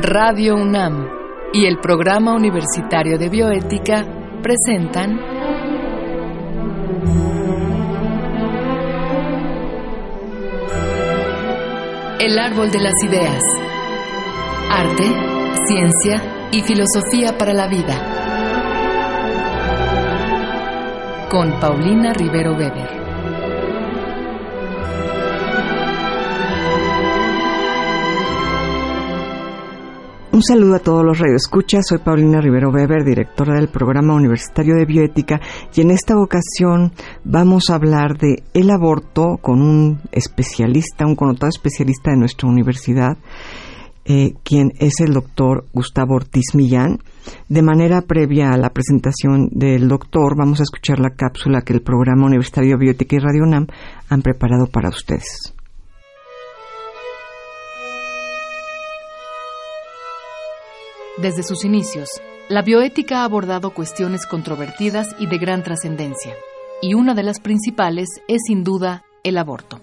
Radio UNAM y el Programa Universitario de Bioética presentan El Árbol de las Ideas. Arte, ciencia y filosofía para la vida. Con Paulina Rivero Weber. Un saludo a todos los radioescuchas. Soy Paulina Rivero Weber, directora del Programa Universitario de Bioética, y en esta ocasión vamos a hablar de el aborto con un especialista, un connotado especialista de nuestra universidad, eh, quien es el doctor Gustavo Ortiz Millán. De manera previa a la presentación del doctor, vamos a escuchar la cápsula que el Programa Universitario de Bioética y Radio UNAM han preparado para ustedes. Desde sus inicios, la bioética ha abordado cuestiones controvertidas y de gran trascendencia, y una de las principales es sin duda el aborto.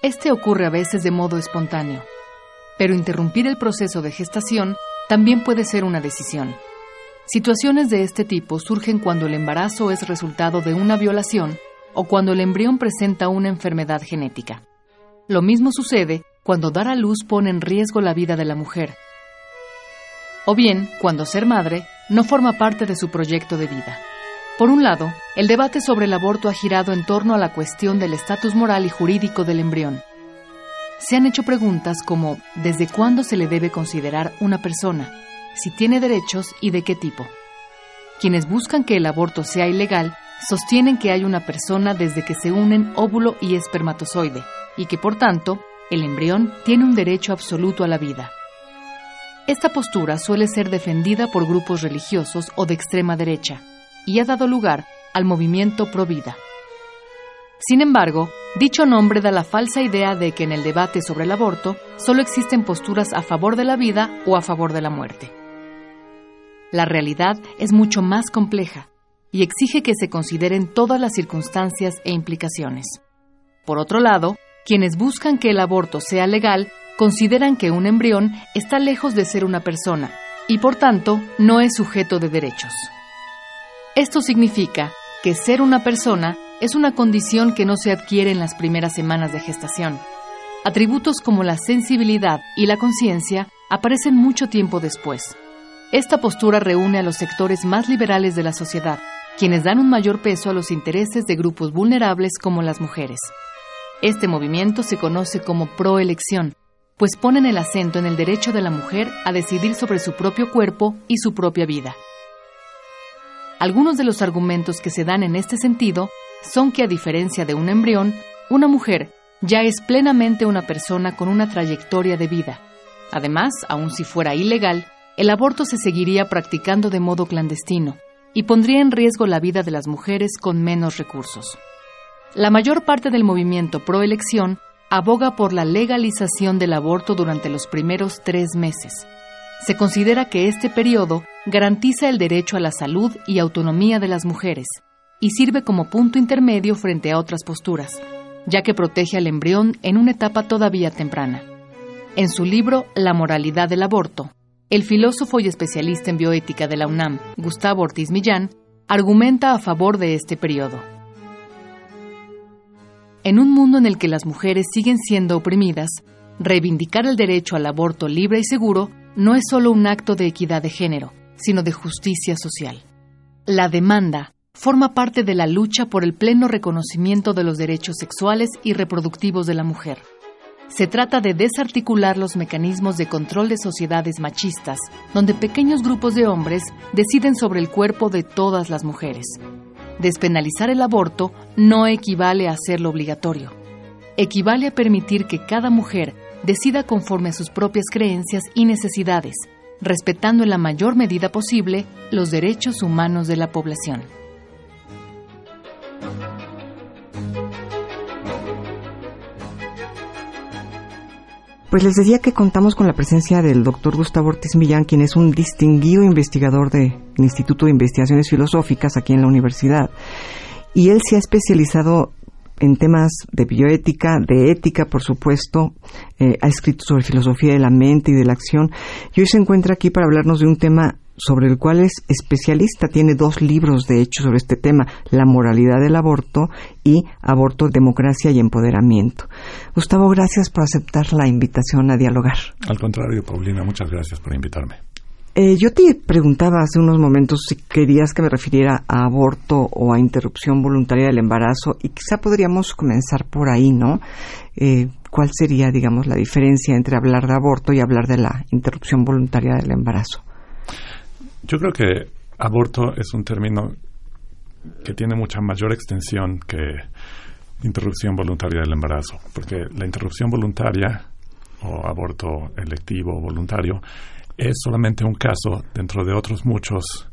Este ocurre a veces de modo espontáneo, pero interrumpir el proceso de gestación también puede ser una decisión. Situaciones de este tipo surgen cuando el embarazo es resultado de una violación o cuando el embrión presenta una enfermedad genética. Lo mismo sucede cuando dar a luz pone en riesgo la vida de la mujer, o bien cuando ser madre no forma parte de su proyecto de vida. Por un lado, el debate sobre el aborto ha girado en torno a la cuestión del estatus moral y jurídico del embrión. Se han hecho preguntas como ¿desde cuándo se le debe considerar una persona? ¿Si tiene derechos y de qué tipo? Quienes buscan que el aborto sea ilegal sostienen que hay una persona desde que se unen óvulo y espermatozoide y que por tanto el embrión tiene un derecho absoluto a la vida. Esta postura suele ser defendida por grupos religiosos o de extrema derecha y ha dado lugar al movimiento pro vida. Sin embargo, dicho nombre da la falsa idea de que en el debate sobre el aborto solo existen posturas a favor de la vida o a favor de la muerte. La realidad es mucho más compleja y exige que se consideren todas las circunstancias e implicaciones. Por otro lado, quienes buscan que el aborto sea legal consideran que un embrión está lejos de ser una persona y por tanto no es sujeto de derechos. Esto significa que ser una persona es una condición que no se adquiere en las primeras semanas de gestación. Atributos como la sensibilidad y la conciencia aparecen mucho tiempo después. Esta postura reúne a los sectores más liberales de la sociedad, quienes dan un mayor peso a los intereses de grupos vulnerables como las mujeres. Este movimiento se conoce como proelección, pues ponen el acento en el derecho de la mujer a decidir sobre su propio cuerpo y su propia vida. Algunos de los argumentos que se dan en este sentido son que a diferencia de un embrión, una mujer ya es plenamente una persona con una trayectoria de vida. Además, aun si fuera ilegal, el aborto se seguiría practicando de modo clandestino y pondría en riesgo la vida de las mujeres con menos recursos. La mayor parte del movimiento pro elección aboga por la legalización del aborto durante los primeros tres meses. Se considera que este periodo garantiza el derecho a la salud y autonomía de las mujeres y sirve como punto intermedio frente a otras posturas, ya que protege al embrión en una etapa todavía temprana. En su libro La moralidad del aborto, el filósofo y especialista en bioética de la UNAM, Gustavo Ortiz Millán, argumenta a favor de este periodo. En un mundo en el que las mujeres siguen siendo oprimidas, reivindicar el derecho al aborto libre y seguro no es solo un acto de equidad de género, sino de justicia social. La demanda forma parte de la lucha por el pleno reconocimiento de los derechos sexuales y reproductivos de la mujer. Se trata de desarticular los mecanismos de control de sociedades machistas, donde pequeños grupos de hombres deciden sobre el cuerpo de todas las mujeres, Despenalizar el aborto no equivale a hacerlo obligatorio. Equivale a permitir que cada mujer decida conforme a sus propias creencias y necesidades, respetando en la mayor medida posible los derechos humanos de la población. Pues les decía que contamos con la presencia del doctor Gustavo Ortiz Millán, quien es un distinguido investigador del Instituto de Investigaciones Filosóficas aquí en la universidad. Y él se ha especializado en temas de bioética, de ética, por supuesto, eh, ha escrito sobre filosofía de la mente y de la acción, y hoy se encuentra aquí para hablarnos de un tema sobre el cual es especialista. Tiene dos libros, de hecho, sobre este tema, La moralidad del aborto y Aborto, Democracia y Empoderamiento. Gustavo, gracias por aceptar la invitación a dialogar. Al contrario, Paulina, muchas gracias por invitarme. Eh, yo te preguntaba hace unos momentos si querías que me refiriera a aborto o a interrupción voluntaria del embarazo y quizá podríamos comenzar por ahí, ¿no? Eh, ¿Cuál sería, digamos, la diferencia entre hablar de aborto y hablar de la interrupción voluntaria del embarazo? Yo creo que aborto es un término que tiene mucha mayor extensión que interrupción voluntaria del embarazo, porque la interrupción voluntaria o aborto electivo o voluntario es solamente un caso dentro de otros muchos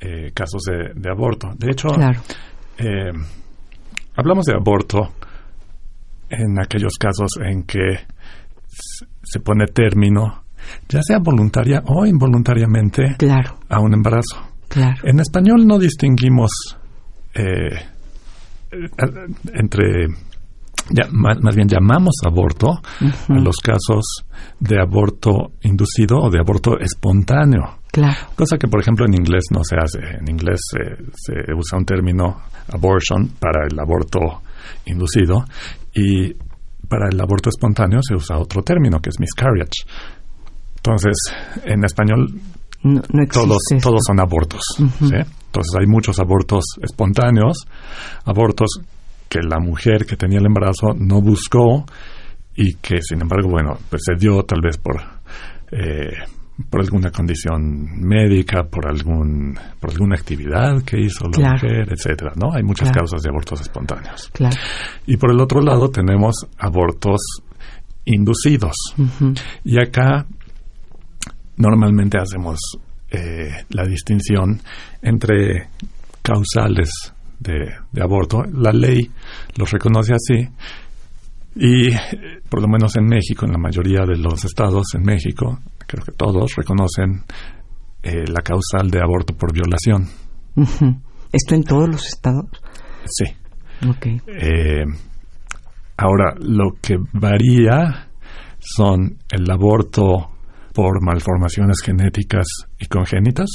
eh, casos de, aborto. De hecho, eh, hablamos de aborto en aquellos casos en que se pone término, ya sea voluntaria o involuntariamente, a un embarazo. En español no distinguimos eh, entre más, bien llamamos aborto a los casos de aborto inducido o de aborto espontáneo. Claro. Cosa que, por ejemplo, en inglés no se hace. En inglés se usa un término abortion para el aborto inducido y para el aborto espontáneo se usa otro término que es miscarriage. Entonces, en español todos, todos son abortos. Entonces hay muchos abortos espontáneos, abortos que la mujer que tenía el embarazo no buscó y que sin embargo, bueno, pues se dio tal vez por eh, por alguna condición médica, por algún por alguna actividad que hizo la mujer, etcétera, ¿no? Hay muchas causas de abortos espontáneos. Y por el otro lado tenemos abortos inducidos. Y acá normalmente hacemos eh, la distinción entre causales de, aborto. La ley los reconoce así y por lo menos en México, en la mayoría de los estados en México, creo que todos reconocen eh, la causal de aborto por violación. ¿Esto en todos los estados? Sí. Eh, ahora, lo que varía son el aborto por malformaciones genéticas y congénitas,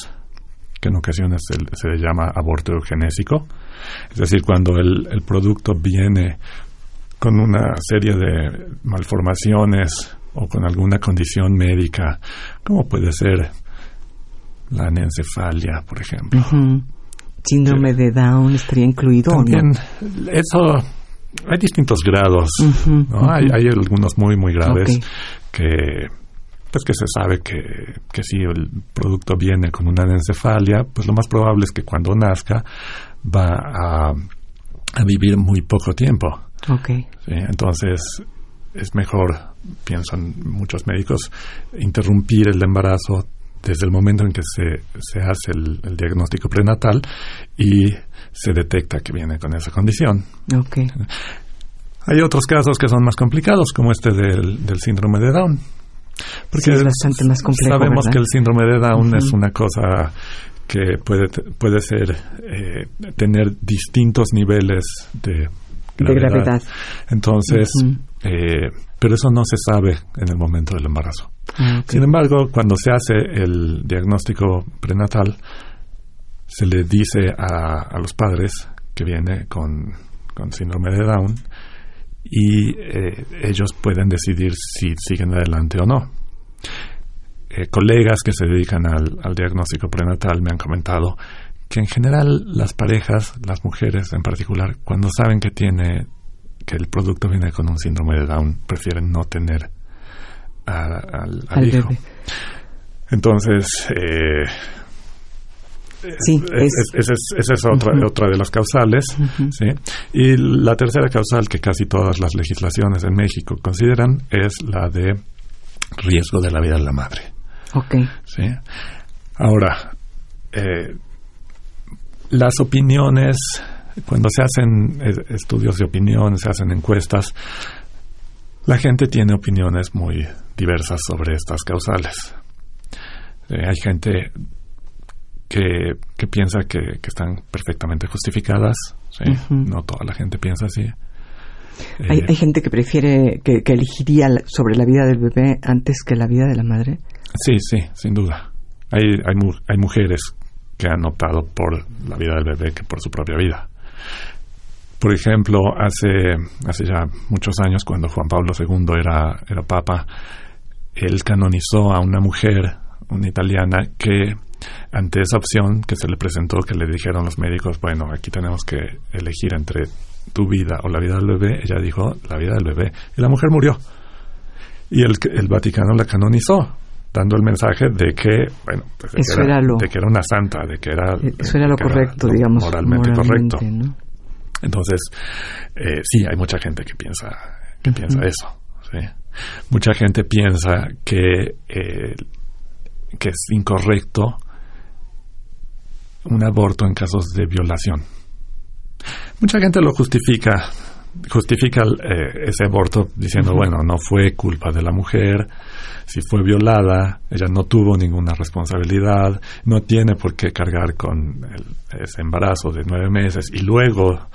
que en ocasiones se, se le llama aborto eugenésico, es decir, cuando el, el producto viene con una serie de malformaciones o con alguna condición médica, como puede ser la anencefalia, por ejemplo. Síndrome de Down estaría incluido. También, eso, hay distintos grados. ¿no? hay, hay, algunos muy, muy graves que pues que se sabe que, que si el producto viene con una anencefalia, pues lo más probable es que cuando nazca va a, vivir muy poco tiempo. Okay. Entonces es mejor, piensan muchos médicos, interrumpir el embarazo desde el momento en que se, se hace el, diagnóstico prenatal y se detecta que viene con esa condición. Okay. Hay otros casos que son más complicados, como este del, del síndrome de Down. Porque es bastante más complejo. Sabemos que el síndrome de Down es una cosa que puede, puede ser eh, tener distintos niveles de gravedad. Entonces, eh, pero eso no se sabe en el momento del embarazo. Ah, Sin embargo, cuando se hace el diagnóstico prenatal, se le dice a, a los padres que viene con, con síndrome de Down y eh, ellos pueden decidir si siguen adelante o no. Eh, colegas que se dedican al, diagnóstico prenatal me han comentado que en general las parejas, las mujeres en particular, cuando saben que tiene que el producto viene con un síndrome de Down, prefieren no tener al, hijo. Entonces, eh, sí, esa es, otra, otra de las causales. ¿sí? Y la tercera causal que casi todas las legislaciones en México consideran es la de riesgo de la vida de la madre. Ok. ¿sí? Ahora, eh, las opiniones, cuando se hacen estudios de opinión, se hacen encuestas, la gente tiene opiniones muy diversas sobre estas causales. Eh, hay gente que, que piensa que, están perfectamente justificadas, ¿sí? no toda la gente piensa así. ¿Hay, Eh, hay gente que prefiere, que, que elegiría sobre la vida del bebé antes que la vida de la madre? Sí, sí, sin duda. Hay, hay, hay mujeres que han optado por la vida del bebé que por su propia vida. Por ejemplo, hace, hace ya muchos años, cuando Juan Pablo II era, era papa, él canonizó a una mujer, una italiana, que ante esa opción que se le presentó, que le dijeron los médicos, bueno, aquí tenemos que elegir entre tu vida o la vida del bebé, ella dijo, la vida del bebé. Y la mujer murió. Y el, el Vaticano la canonizó, dando el mensaje de que, bueno, pues de, Eso que, era, era lo- de que era una santa, de que era, Eso era lo que correcto, lo digamos. moralmente, correcto. ¿no? Entonces, eh, sí, hay mucha gente que piensa, que piensa eso. ¿sí? Mucha gente piensa que, eh, que es incorrecto un aborto en casos de violación. Mucha gente lo justifica, justifica eh, ese aborto diciendo, bueno, no fue culpa de la mujer, si fue violada, ella no tuvo ninguna responsabilidad, no tiene por qué cargar con el- ese embarazo de nueve meses y luego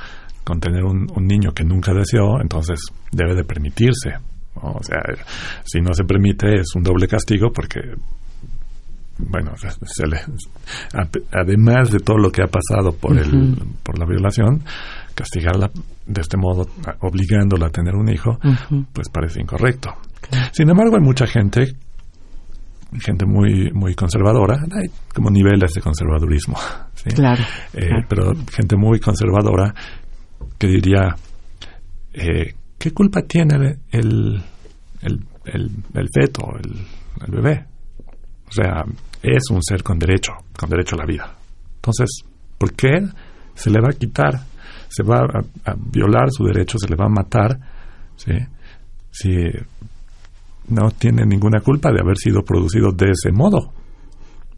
con tener un, un niño que nunca deseó, entonces debe de permitirse. O sea, si no se permite es un doble castigo porque bueno, se- le- además de todo lo que ha pasado por el, por la violación, castigarla de este modo, obligándola a tener un hijo, pues parece incorrecto. Sin embargo, hay mucha gente, gente muy, muy conservadora, hay como niveles de conservadurismo, ¿sí? Claro. Eh, claro. pero gente muy conservadora que diría, eh, ¿qué culpa tiene el, el, el, el feto, el bebé? O sea, es un ser con derecho, con derecho a la vida. Entonces, ¿por qué se le va a quitar? Se va a, a violar su derecho, se le va a matar, ¿sí? Si no tiene ninguna culpa de haber sido producido de ese modo.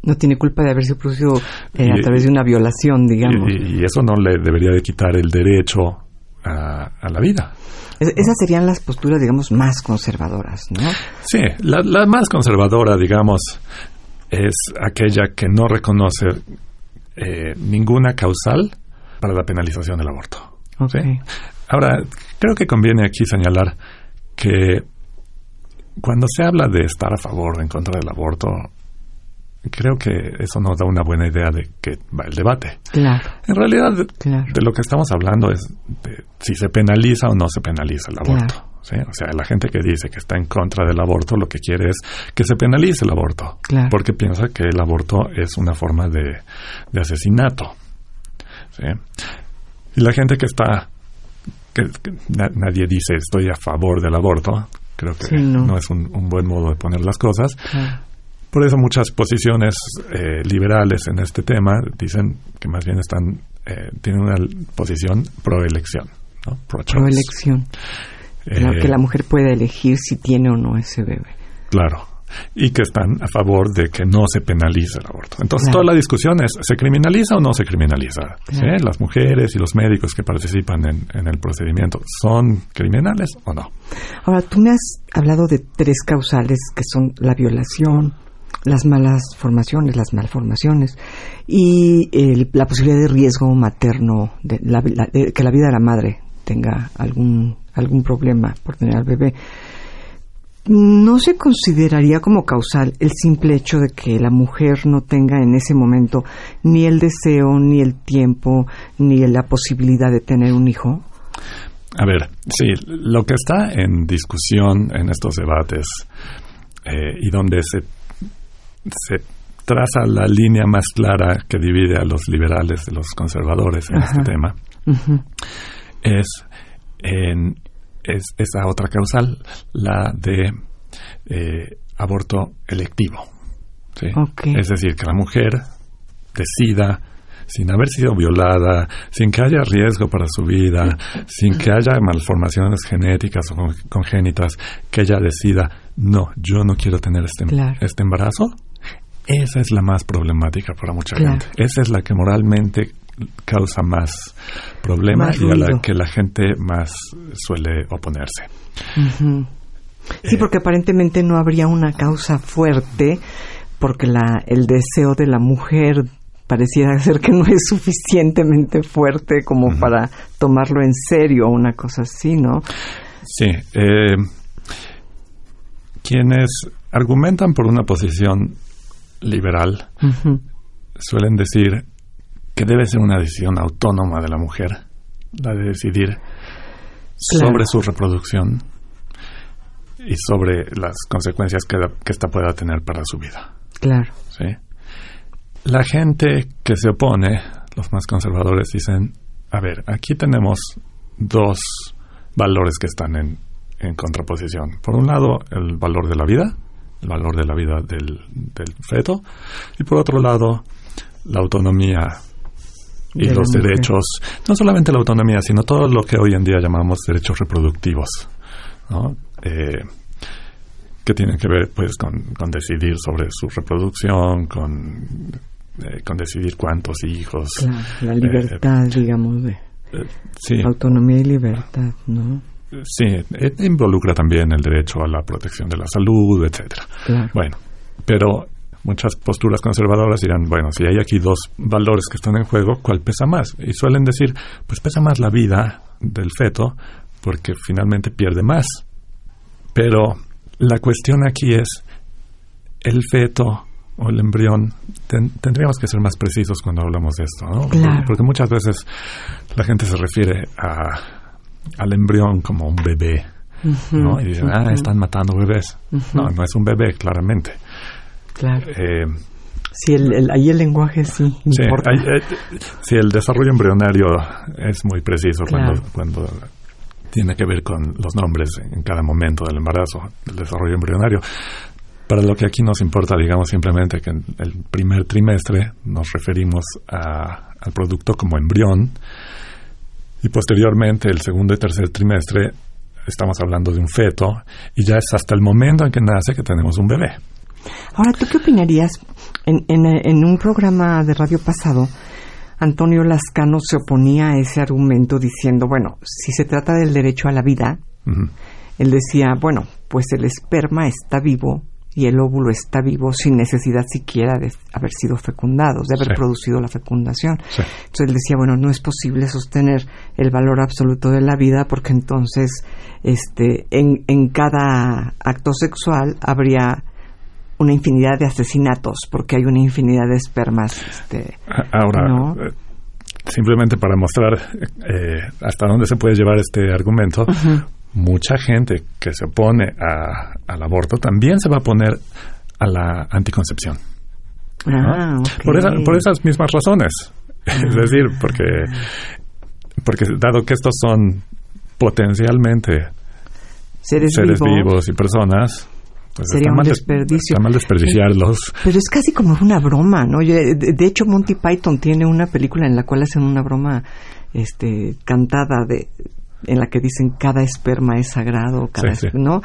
No tiene culpa de haberse producido eh, Y- a través de una violación, digamos. Y, y eso no le debería de quitar el derecho a, a la vida. Es- esas serían las posturas, digamos, más conservadoras, ¿no? Sí, la, la más conservadora, digamos, es aquella que no reconoce eh, ninguna causal para la penalización del aborto. Ok. Ahora, creo que conviene aquí señalar que cuando se habla de estar a favor o en contra del aborto, creo que eso nos da una buena idea de que va el debate. Claro, En realidad, de, claro. de lo que estamos hablando es de si se penaliza o no se penaliza el aborto. Claro. ¿sí? O sea, la gente que dice que está en contra del aborto lo que quiere es que se penalice el aborto, Claro. porque piensa que el aborto es una forma de, de asesinato. ¿sí? Y la gente que está, que, que na- nadie dice estoy a favor del aborto, creo que Sí, no. no. es un, un buen modo de poner las cosas. claro. Por eso muchas posiciones eh, liberales en este tema dicen que más bien están eh, tienen una posición pro elección, ¿no? pro. Proelección. La- Eh, que la mujer pueda elegir si tiene o no ese bebé. Claro. Y que están a favor de que no se penalice el aborto. Entonces, Claro. toda la discusión es, ¿se criminaliza o no se criminaliza? ¿Sí? Claro. Las mujeres y los médicos que participan en, en el procedimiento, ¿son criminales o no? Ahora, tú me has hablado de tres causales que son la violación, las malas formaciones, las malformaciones y el- la posibilidad de riesgo materno, de la- de que la vida de la madre tenga algún, algún problema por tener al bebé. ¿No se consideraría como causal el simple hecho de que la mujer no tenga en ese momento ni el deseo, ni el tiempo, ni la posibilidad de tener un hijo? A ver, sí, lo que está en discusión en estos debates eh, y donde se, se traza la línea más clara que divide a los liberales de los conservadores en Ajá. este tema es en es esa otra causal, la de eh, aborto electivo. ¿sí? Es decir, que la mujer decida, sin haber sido violada, sin que haya riesgo para su vida, sin que haya malformaciones genéticas o con- congénitas, que ella decida, no, yo no quiero tener este, Claro. este embarazo. Esa es la más problemática para mucha Claro. gente. Esa es la que moralmente causa más problema Más y a la que la gente más suele oponerse. Sí, Eh, porque aparentemente no habría una causa fuerte porque la, el deseo de la mujer pareciera ser que no es suficientemente fuerte como para tomarlo en serio, una cosa así, ¿no? Sí. Eh, quienes argumentan por una posición liberal suelen decir que debe ser una decisión autónoma de la mujer, la de decidir sobre su reproducción y sobre las consecuencias que, que ésta pueda tener para su vida. Claro. ¿Sí? La gente que se opone, los más conservadores, dicen, a ver, aquí tenemos dos valores que están en, en contraposición. Por un lado, el valor de la vida, el valor de la vida del, del feto, y por otro lado, la autonomía y los derechos, no solamente la autonomía, sino todo lo que hoy en día llamamos derechos reproductivos, ¿no? Eh, que tienen que ver pues con, decidir sobre su reproducción, con, eh, con decidir cuántos hijos. la libertad, digamos, de sí. autonomía y libertad, ¿no? Sí, e, involucra también el derecho a la protección de la salud, etcétera. Bueno, pero muchas posturas conservadoras dirán, bueno, si hay aquí dos valores que están en juego, ¿cuál pesa más? Y suelen decir, pues pesa más la vida del feto porque finalmente pierde más. Pero la cuestión aquí es, el feto o el embrión, tendríamos que ser más precisos cuando hablamos de esto, ¿no? Porque muchas veces la gente se refiere a al embrión como un bebé, ¿no? Y dicen, ah, están matando bebés. No, no es un bebé, claramente. Claro. Eh, sí, el, ahí el lenguaje sí importa. Sí, el desarrollo embrionario es muy preciso cuando, cuando tiene que ver con los nombres en cada momento del embarazo, del desarrollo embrionario. Para lo que aquí nos importa, digamos simplemente que en el primer trimestre nos referimos al producto como embrión y posteriormente, el segundo y tercer trimestre, estamos hablando de un feto y ya es hasta el momento en que nace que tenemos un bebé. Ahora, ¿tú qué opinarías? En, en, un programa de radio pasado, Antonio Lascano se oponía a ese argumento diciendo, bueno, si se trata del derecho a la vida, él decía, bueno, pues el esperma está vivo y el óvulo está vivo sin necesidad siquiera de haber sido fecundado, de haber producido la fecundación. Entonces él decía, bueno, no es posible sostener el valor absoluto de la vida porque entonces este, en, en cada acto sexual habría una infinidad de asesinatos porque hay una infinidad de espermas. Este, Ahora, eh, simplemente para mostrar eh, hasta dónde se puede llevar este argumento, mucha gente que se opone al aborto también se va a poner a la anticoncepción. Ah, por, esas mismas razones. es ah. decir, porque, porque dado que estos son potencialmente seres, vivos. y personas, pues Sería un desperdicio. Está mal desperdiciarlos. Pero es casi como una broma, ¿no? de hecho, Monty Python tiene una película en la cual hacen una broma este, cantada de en la que dicen cada esperma es sagrado, cada ¿no?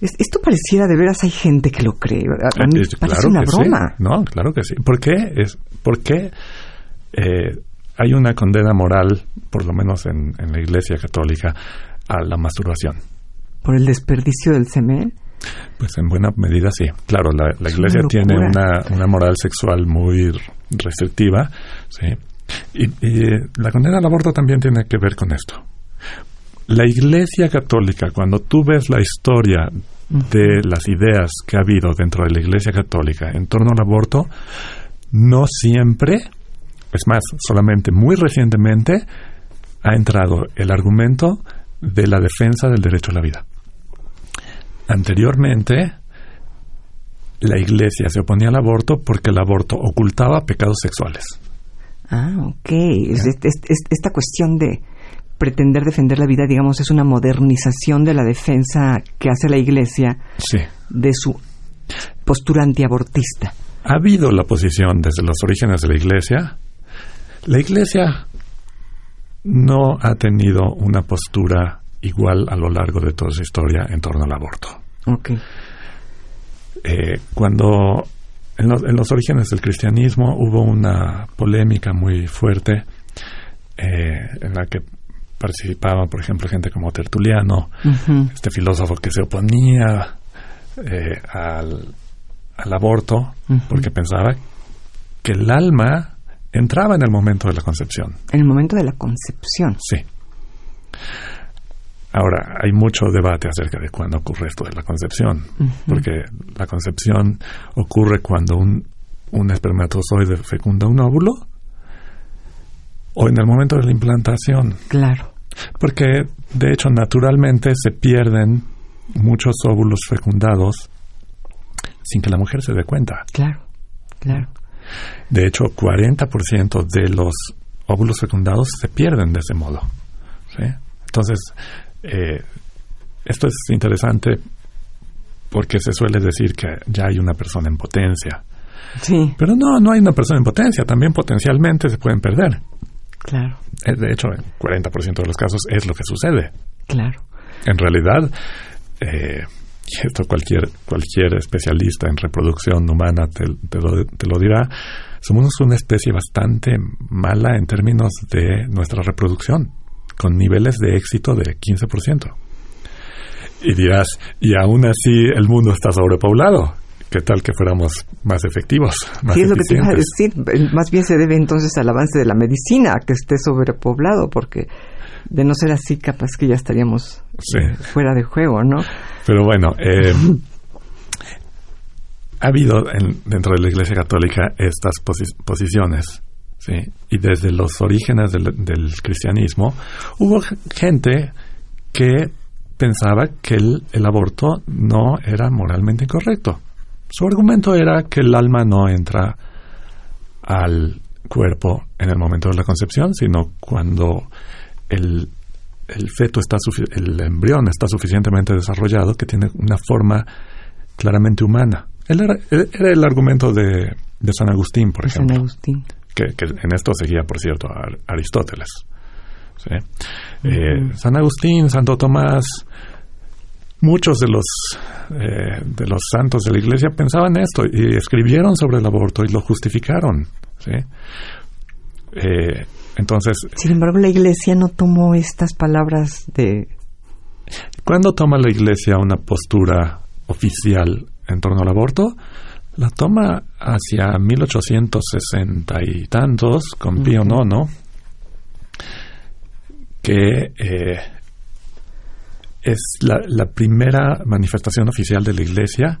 esto pareciera de veras hay gente que lo cree. A mí parece una broma. No, claro que sí. ¿Por qué? Es, ¿Por qué eh, hay una condena moral, por lo menos en, la Iglesia Católica, a la masturbación? ¿Por el desperdicio del semen? Pues en buena medida sí. Claro, la, Iglesia tiene una, una moral sexual muy restrictiva, sí. Y, y la condena al aborto también tiene que ver con esto la Iglesia Católica, cuando tú ves la historia de las ideas que ha habido dentro de la Iglesia Católica en torno al aborto, no siempre, es más, solamente muy recientemente, ha entrado el argumento de la defensa del derecho a la vida. Anteriormente, la Iglesia se oponía al aborto porque el aborto ocultaba pecados sexuales. Ah, ok. esta cuestión de pretender defender la vida, digamos, es una modernización de la defensa que hace la Iglesia de su postura antiabortista. Ha habido la posición desde los orígenes de la Iglesia. La Iglesia no ha tenido una postura igual a lo largo de toda su historia en torno al aborto. Okay. Eh, cuando en, en, los orígenes del cristianismo hubo una polémica muy fuerte eh, en la que participaba, por ejemplo, gente como Tertuliano, este filósofo que se oponía eh, al, aborto porque pensaba que el alma entraba en el momento de la concepción. En el momento de la concepción. Sí. Ahora, hay mucho debate acerca de cuándo ocurre esto de la concepción, porque la concepción ocurre cuando un, un espermatozoide fecunda un óvulo o en el momento de la implantación. Claro. Porque, de hecho, naturalmente se pierden muchos óvulos fecundados sin que la mujer se dé cuenta. Claro, claro. De hecho, 40% de los óvulos fecundados se pierden de ese modo. ¿sí? Entonces, eh, esto es interesante porque se suele decir que ya hay una persona en potencia. Sí. Pero no, no hay una persona en potencia. También potencialmente se pueden perder. Claro. Eh, De hecho, en 40% de los casos es lo que sucede. Claro. En realidad, eh, y esto cualquier, cualquier especialista en reproducción humana te, te lo, te lo dirá, somos una especie bastante mala en términos de nuestra reproducción, con niveles de éxito de 15%. Y dirás, y aún así el mundo está sobrepoblado. ¿Qué tal que fuéramos más efectivos? Más Sí, es lo que te iba a decir. Más bien se debe entonces al avance de la medicina, que esté sobrepoblado, porque de no ser así, capaz que ya estaríamos Sí. fuera de juego, ¿no? Pero bueno, eh, ha habido en- dentro de la Iglesia Católica estas posi- posiciones, ¿sí? Y desde los orígenes del, del cristianismo hubo gente que pensaba que el, el aborto no era moralmente incorrecto. Su argumento era que el alma no entra al cuerpo en el momento de la concepción, sino cuando el, el feto está el embrión está suficientemente desarrollado que tiene una forma claramente humana. Él era, era el argumento de, de San Agustín, por San ejemplo, Agustín. que, que en esto seguía, por cierto, a Ar- Aristóteles. ¿sí? Eh, San Agustín, Santo Tomás, muchos de los eh, de los santos de la Iglesia pensaban esto y escribieron sobre el aborto y lo justificaron. ¿sí? Eh, entonces, Sin embargo, la Iglesia no tomó estas palabras de... ¿Cuándo toma la Iglesia una postura oficial en torno al aborto? La toma hacia 1860 y tantos, con Pío IX, que eh, es la, la primera manifestación oficial de la Iglesia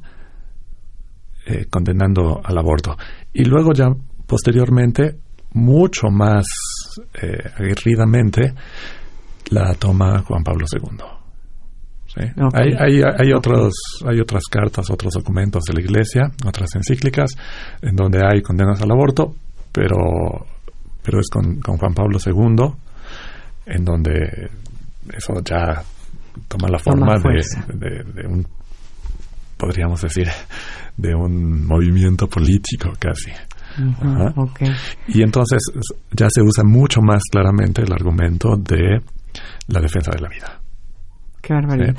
eh, condenando al aborto. Y luego ya posteriormente, mucho más eh, aguerridamente, la toma Juan Pablo II. Hay, hay, hay, otros, hay otras cartas, otros documentos de la Iglesia, otras encíclicas, en donde hay condenas al aborto, pero, pero es con, con Juan Pablo II, en donde eso ya toma la Toma forma de, de- de un, podríamos decir, de un movimiento político casi. Ajá. Y entonces ya se usa mucho más claramente el argumento de la defensa de la vida. Qué barbaridad.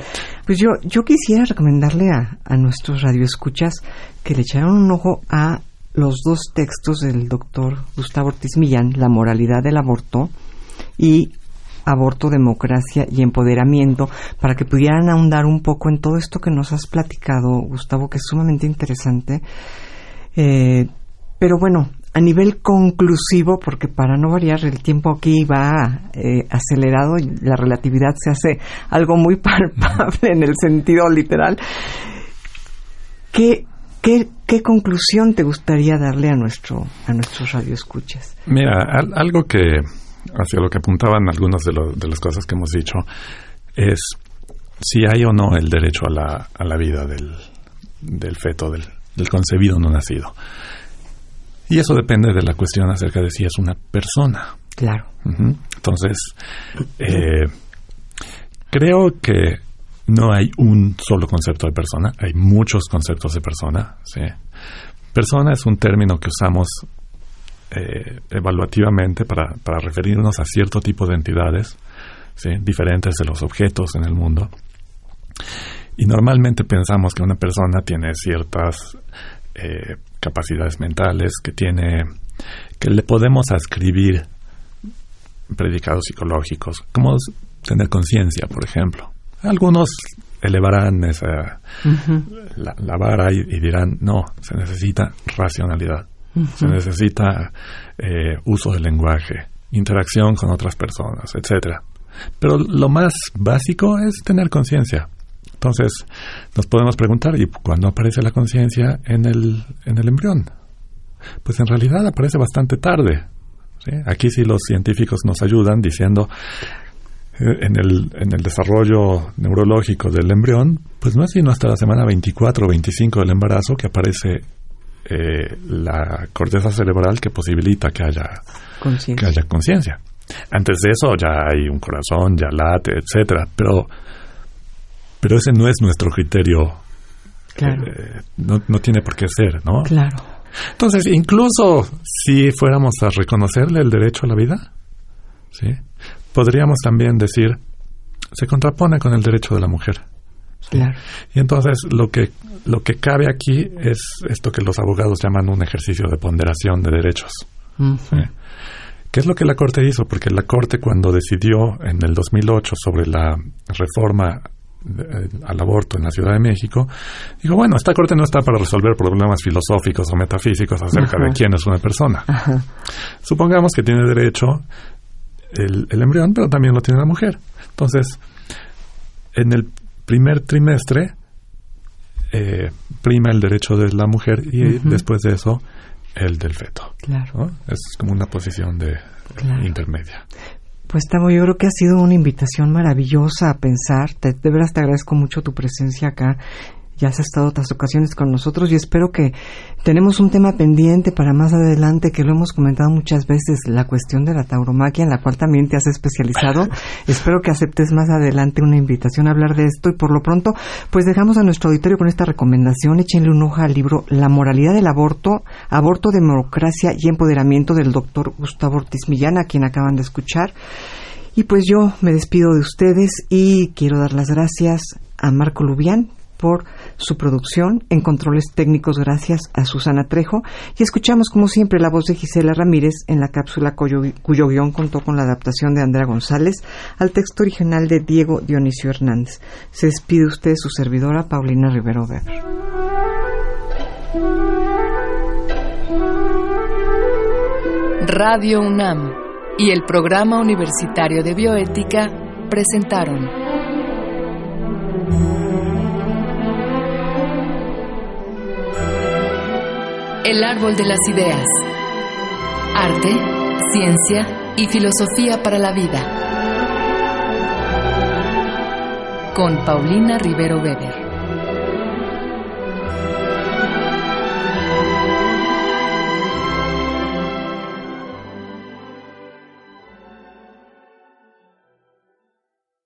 Pues yo, yo quisiera recomendarle a, a nuestros radioescuchas que le echaran un ojo a los dos textos del doctor Gustavo Ortiz Millán, La moralidad del aborto y Aborto, Democracia y Empoderamiento, para que pudieran ahondar un poco en todo esto que nos has platicado, Gustavo, que es sumamente interesante. Eh, pero bueno, a nivel conclusivo, porque para no variar el tiempo aquí va eh, acelerado y la relatividad se hace algo muy palpable en el sentido literal. ¿Qué, qué, qué conclusión te gustaría darle a nuestro a nuestros radioescuchas? Mira, al- algo que, hacia lo que apuntaban algunas de, lo- de las cosas que hemos dicho, es si hay o no el derecho a la, a la vida del, del feto, del, del concebido no nacido. Y eso depende de la cuestión acerca de si es una persona. Claro. Entonces, eh, creo que no hay un solo concepto de persona, hay muchos conceptos de persona. ¿sí? Persona es un término que usamos eh, evaluativamente para, para referirnos a cierto tipo de entidades ¿sí? diferentes de los objetos en el mundo. Y normalmente pensamos que una persona tiene ciertas eh, capacidades mentales, que tiene, que le podemos ascribir predicados psicológicos, como tener conciencia, por ejemplo. Algunos elevarán esa, Ujú, la, la vara y, y dirán, no, se necesita racionalidad. Se necesita eh, uso del lenguaje, interacción con otras personas, etcétera. Pero lo más básico es tener conciencia. Entonces, nos podemos preguntar, ¿y cuándo aparece la conciencia en el, en el embrión? Pues en realidad aparece bastante tarde. Aquí sí los científicos nos ayudan diciendo, eh, en el, en el desarrollo neurológico del embrión, pues no es sino hasta la semana 24 o 25 del embarazo que aparece eh, la corteza cerebral que posibilita que haya que haya conciencia. Antes de eso ya hay un corazón, ya late, etcétera, pero pero ese no es nuestro criterio. Claro. Eh, no, no tiene por qué ser, ¿no? Claro. Entonces, incluso si fuéramos a reconocerle el derecho a la vida, ¿sí? podríamos también decir, se contrapone con el derecho de la mujer. Claro. Y entonces lo que, lo que cabe aquí es esto que los abogados llaman un ejercicio de ponderación de derechos. ¿Qué es lo que la Corte hizo? Porque la Corte cuando decidió en el 2008 sobre la reforma eh, al aborto en la Ciudad de México, dijo, bueno, esta corte no está para resolver problemas filosóficos o metafísicos acerca de quién es una persona. Supongamos que tiene derecho el, el, embrión, pero también lo tiene la mujer. Entonces, en el primer trimestre eh, prima el derecho de la mujer y después de eso el del feto. Claro. Es como una posición de intermedia. Pues Tavo, yo creo que ha sido una invitación maravillosa a pensar. Te, de veras te agradezco mucho tu presencia acá. Ya has estado otras ocasiones con nosotros y espero que tenemos un tema pendiente para más adelante que lo hemos comentado muchas veces, la cuestión de la tauromaquia en la cual también te has especializado. espero que aceptes más adelante una invitación a hablar de esto y por lo pronto pues dejamos a nuestro auditorio con esta recomendación. Échenle un ojo al libro La moralidad del aborto, aborto, democracia y empoderamiento del doctor Gustavo Ortiz Millán, a quien acaban de escuchar. Y pues yo me despido de ustedes y quiero dar las gracias a Marco Lubián por su producción, en controles técnicos gracias a Susana Trejo y escuchamos como siempre la voz de Gisela Ramírez en la cápsula cuyo, guion contó con la adaptación de Andrea González al texto original de Diego Dionisio Hernández. Se despide usted su servidora Paulina Rivero Weber. Radio UNAM y el Programa Universitario de Bioética presentaron El árbol de las ideas. Arte, ciencia y filosofía para la vida. Con Paulina Rivero Weber.